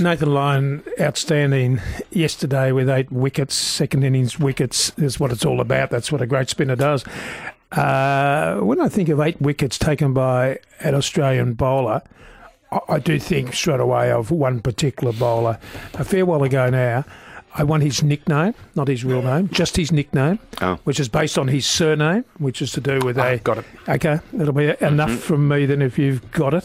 Nathan Lyon, outstanding yesterday with eight wickets, second innings wickets is what it's all about. That's what a great spinner does. Uh, when I think of eight wickets taken by an Australian bowler, I, I do think straight away of one particular bowler. A fair while ago now, I want his nickname, not his real name, just his nickname, Oh. which is based on his surname, which is to do with ah, a. got it. Okay, that'll be enough mm-hmm. from me then if you've got it.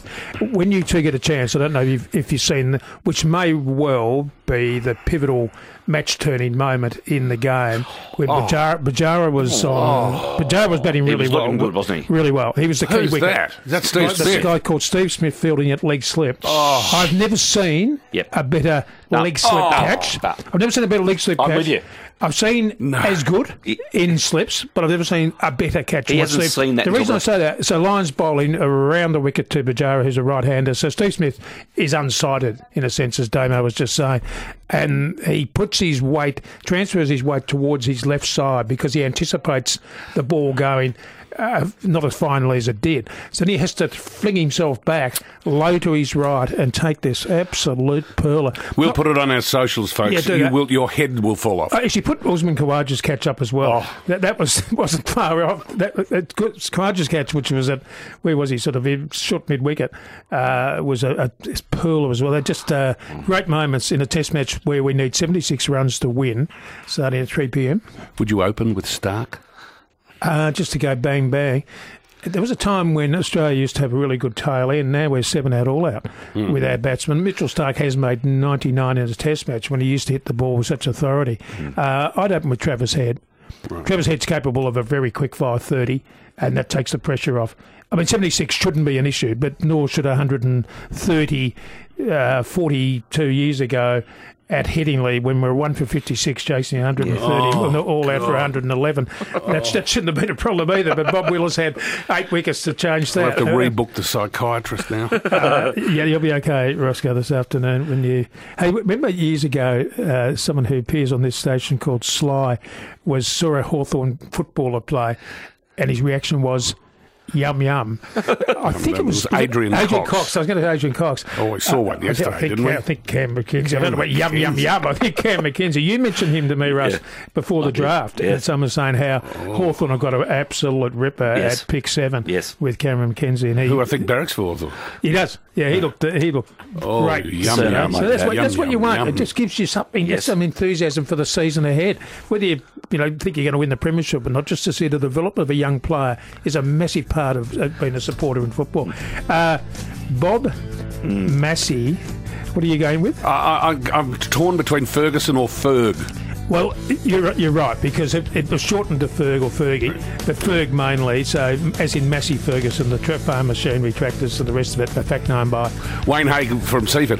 When you two get a chance, I don't know if, if you've seen, which may well be the pivotal match turning moment in the game when oh. Pujara, Pujara was oh. on. Pujara was batting really was well. good, wasn't he? Really well. He was the key Who's wicket. that? Is that Steve That's a guy called Steve Smith fielding at leg slip. Oh. I've never seen Yep. a better No. leg slip Oh. catch. No. I've never seen a better leg slip I'm catch. with you. I've seen as good in slips, but I've never seen a better catch. He hasn't slip. seen that The reason I say that, so Lyons bowling around the wicket to Pujara, who's a right-hander. So Steve Smith is unsighted in a sense, as Damo was just saying, and he puts his weight, transfers his weight towards his left side because he anticipates the ball going. Uh, not as finely as it did. So he has to fling himself back low to his right and take this absolute perler. We'll put it on our socials, folks. Yeah, do you that. will, your head will fall off. I actually put Usman Khawaja's catch up as well. Oh. That that was wasn't far off. That, that Khawaja's catch, which was at where was he? Sort of in short mid wicket, uh, was a, a pearler as well. They're just uh, great moments in a Test match where we need seventy six runs to win, starting at three pm. Would you open with Stark? Uh, just to go bang bang. There was a time when Australia used to have a really good tail end. Now we're seven out all out with our batsmen. Mitchell Stark has made 99 in a test match when he used to hit the ball with such authority. Uh, I'd open with Travis Head. Travis Head's capable of a very quick 530, and that takes the pressure off. I mean, 76 shouldn't be an issue, but nor should 130, uh, 42 years ago at Headingley when we were one for 56 chasing 130, and all out for 111. That's, that shouldn't have been a problem either, but Bob Willis had eight wickets to change that. I that. have to Uh, rebook the psychiatrist now. uh, yeah, you'll be okay, Roscoe, this afternoon when you. Hey, remember years ago, uh, someone who appears on this station called Sly was saw a Hawthorn footballer play, and his reaction was. Yum yum. I think it was, It was Adrian Adrian Cox. Cox. I was going to say Adrian Cox. Oh, we saw one uh, I yesterday, think, didn't we? I think Cam Mackenzie. I don't know about yum yum yum. I think Cam Mackenzie. You mentioned him to me, Russ, Yeah. before the draft. yeah. And someone was saying how oh. Hawthorn have got an absolute ripper Yes. at pick seven Yes. with Cameron Mackenzie, and he Who I think barracks for. he does. Yeah, he looked. He looked Oh, great. yum, So yum, So that's what yum, that's what you want. yum. It just gives you something, Yes. some enthusiasm for the season ahead. Whether you you know think you're going to win the premiership or not, just to see the development of a young player is a massive part of uh, being a supporter in football. Uh, Bob Massie, what are you going with? I, I, I'm torn between Ferguson or Ferg. Well, you're you're right because it, it was shortened to Ferg or Fergie, but Ferg mainly. So as in Massey Ferguson, the farm machinery tractors and the rest of it, in fact known by Wayne Hagen from Seaford.